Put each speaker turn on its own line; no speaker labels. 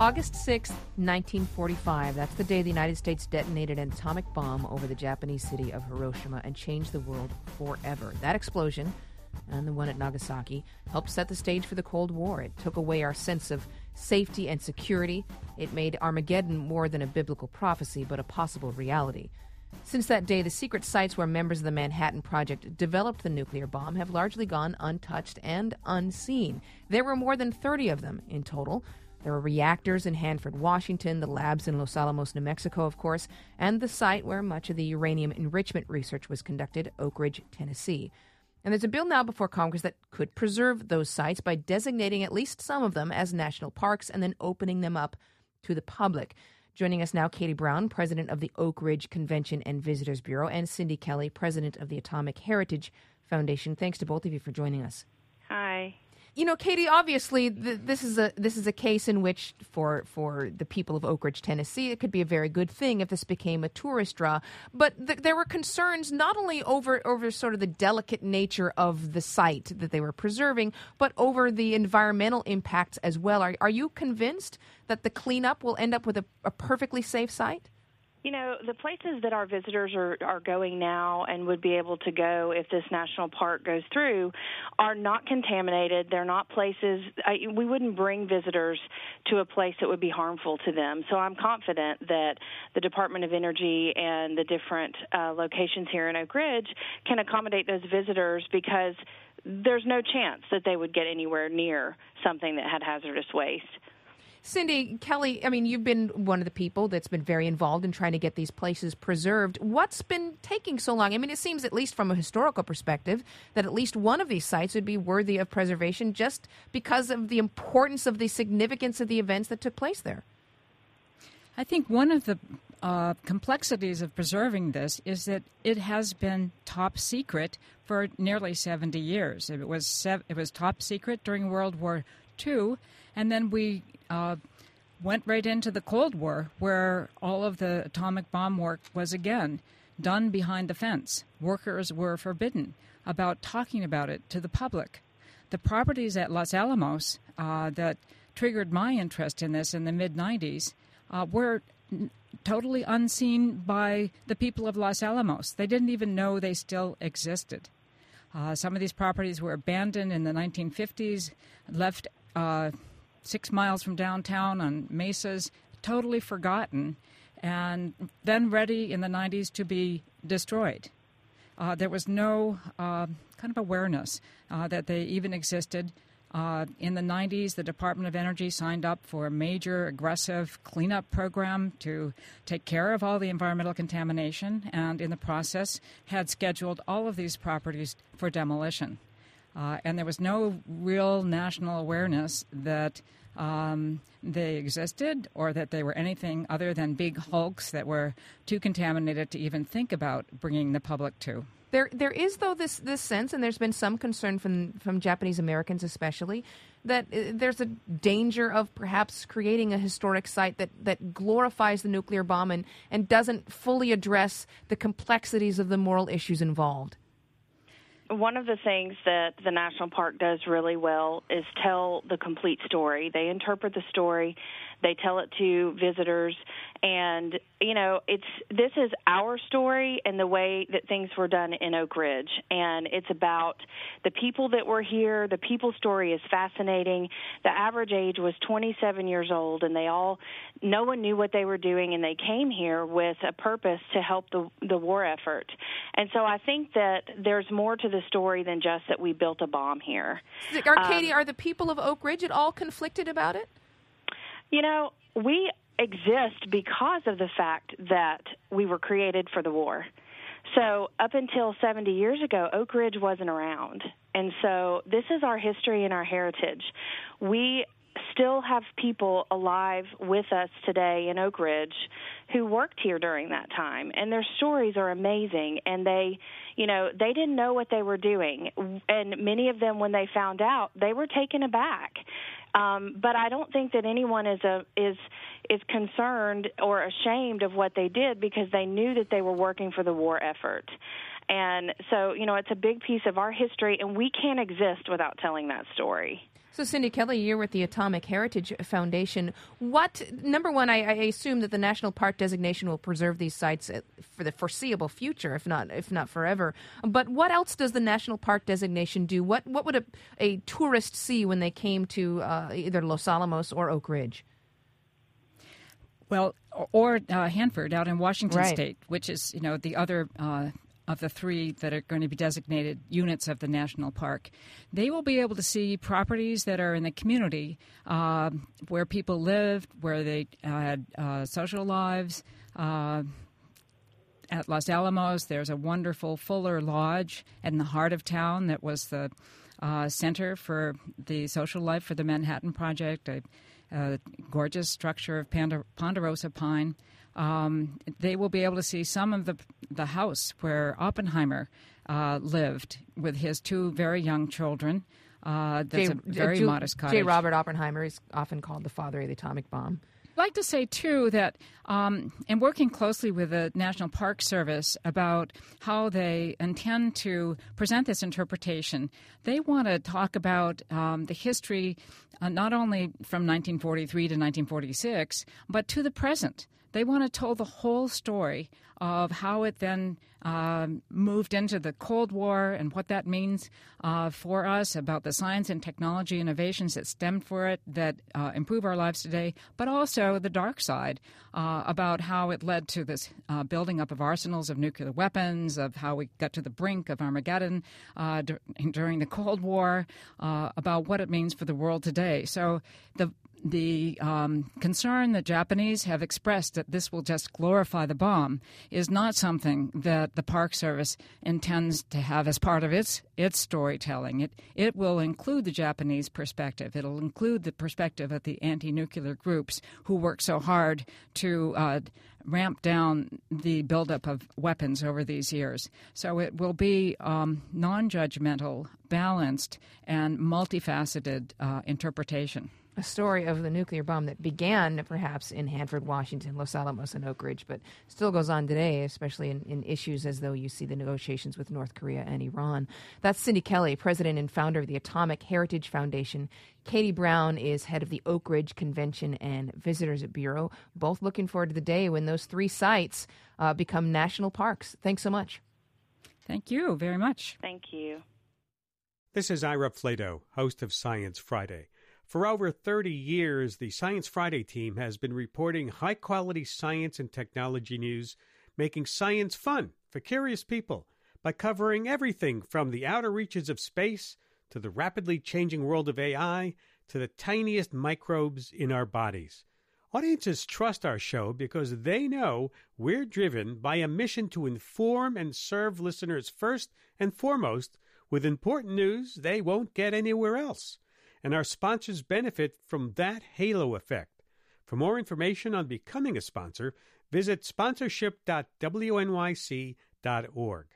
August 6, 1945. That's the day the United States detonated an atomic bomb over the Japanese city of Hiroshima and changed the world forever. That explosion, and the one at Nagasaki, helped set the stage for the Cold War. It took away our sense of safety and security. It made Armageddon more than a biblical prophecy, but a possible reality. Since that day, the secret sites where members of the Manhattan Project developed the nuclear bomb have largely gone untouched and unseen. There were more than 30 of them in total. There were reactors in Hanford, Washington, the labs in Los Alamos, New Mexico, of course, and the site where much of the uranium enrichment research was conducted, Oak Ridge, Tennessee. And there's a bill now before Congress that could preserve those sites by designating at least some of them as national parks and then opening them up to the public. Joining us now, Katy Brown, president of the Oak Ridge Convention and Visitors Bureau, and Cindy Kelly, president of the Atomic Heritage Foundation. Thanks to both of you for joining us. You know, Katy, obviously th- this is a this is a case in which for for the people of Oak Ridge, Tennessee, it could be a very good thing if this became a tourist draw. But th- there were concerns not only over over sort of the delicate nature of the site that they were preserving, but over the environmental impacts as well. Are are you convinced that the cleanup will end up with a, a perfectly safe site?
You know, the places that our visitors are, are going now and would be able to go if this national park goes through are not contaminated. They're not places, I, we wouldn't bring visitors to a place that would be harmful to them. So I'm confident that the Department of Energy and the different uh, locations here in Oak Ridge can accommodate those visitors because there's no chance that they would get anywhere near something that had hazardous waste.
Cindy Kelly, I mean, you've been one of the people that's been very involved in trying to get these places preserved. What's been taking so long? I mean, it seems, at least from a historical perspective, that at least one of these sites would be worthy of preservation just because of the importance of the significance of the events that took place there.
I think one of the uh, complexities of preserving this is that it has been top secret for nearly 70 years. It was sev- it was top secret during World War II, and then we uh, went right into the Cold War, where all of the atomic bomb work was again done behind the fence. Workers were forbidden about talking about it to the public. The properties at Los Alamos uh, that triggered my interest in this in the mid 90s uh, were n- totally unseen by the people of Los Alamos. They didn't even know they still existed. Uh, some of these properties were abandoned in the 1950s, left uh, six miles from downtown on mesas, totally forgotten, and then ready in the 90s to be destroyed. Uh, there was no uh, kind of awareness uh, that they even existed. Uh, in the 90s, the Department of Energy signed up for a major aggressive cleanup program to take care of all the environmental contamination, and in the process, had scheduled all of these properties for demolition. Uh, and there was no real national awareness that um, they existed or that they were anything other than big hulks that were too contaminated to even think about bringing the public to.
There, there is though this this sense, and there's been some concern from from Japanese Americans especially, that uh, there's a danger of perhaps creating a historic site that that glorifies the nuclear bomb and and doesn't fully address the complexities of the moral issues involved
one of the things that the national park does really well is tell the complete story. They interpret the story, they tell it to visitors, and you know, it's this is our story and the way that things were done in Oak Ridge, and it's about the people that were here. The people story is fascinating. The average age was 27 years old, and they all, no one knew what they were doing, and they came here with a purpose to help the the war effort. And so I think that there's more to the story than just that we built a bomb here.
Are Katy, um, are the people of Oak Ridge at all conflicted about it?
You know, we exist because of the fact that we were created for the war. So, up until 70 years ago, Oak Ridge wasn't around. And so, this is our history and our heritage. We still have people alive with us today in Oak Ridge who worked here during that time and their stories are amazing and they you know they didn't know what they were doing and many of them when they found out they were taken aback um, but I don't think that anyone is a is is concerned or ashamed of what they did because they knew that they were working for the war effort. And so, you know, it's a big piece of our history, and we can't exist without telling that story.
So, Cindy Kelly, you're with the Atomic Heritage Foundation. What, number one, I, I, assume that the national park designation will preserve these sites uh, for the foreseeable future, if not if not forever. But what else does the national park designation do? What what would a, a tourist see when they came to uh, either Los Alamos or Oak Ridge?
Well, or uh, Hanford out in Washington
right.
State, which is you know the other uh, of the three that are going to be designated units of the national park. They will be able to see properties that are in the community uh, where people lived, where they had uh, social lives. Uh, at Los Alamos, there's a wonderful Fuller Lodge in the heart of town that was the uh, center for the social life for the Manhattan Project, a, a gorgeous structure of ponderosa pine um, they will be able to see some of the the house where Oppenheimer uh, lived with his two very young children. Uh, that's J, a very J, modest cottage.
J. Robert Oppenheimer is often called the father of the atomic bomb.
Like to say too that um, in working closely with the National Park Service about how they intend to present this interpretation, they want to talk about um, the history uh, not only from 1943 to 1946, but to the present. They want to tell the whole story of how it then um, moved into the Cold War and what that means uh, for us about the science and technology innovations that stemmed for it that uh, improve our lives today, but also the dark side uh, about how it led to this uh, building up of arsenals of nuclear weapons, of how we got to the brink of Armageddon uh, d- during the Cold War, uh, about what it means for the world today. So the the um, concern that Japanese have expressed that this will just glorify the bomb is not something that the Park Service intends to have as part of its its storytelling. It it will include the Japanese perspective. It'll include the perspective of the anti-nuclear groups who work so hard to uh, ramp down the buildup of weapons over these years. So it will be um, non-judgmental, balanced, and multifaceted uh, interpretation
a story of the nuclear bomb that began perhaps in Hanford, Washington, Los Alamos, and Oak Ridge, but still goes on today, especially in, in, issues as though you see the negotiations with North Korea and Iran. That's Cindy Kelly, president and founder of the Atomic Heritage Foundation. Katy Brown is head of the Oak Ridge Convention and Visitors Bureau. Both looking forward to the day when those three sites uh, become national parks. Thanks so much.
Thank you very much.
Thank you.
This is Ira Flatow, host of Science Friday. For over 30 years, the Science Friday team has been reporting high quality science and technology news, making science fun for curious people by covering everything from the outer reaches of space to the rapidly changing world of AI to the tiniest microbes in our bodies. Audiences trust our show because they know we're driven by a mission to inform and serve listeners first and foremost with important news they won't get anywhere else and our sponsors benefit from that halo effect. For more information on becoming a sponsor, visit sponsorship.wnyc.org.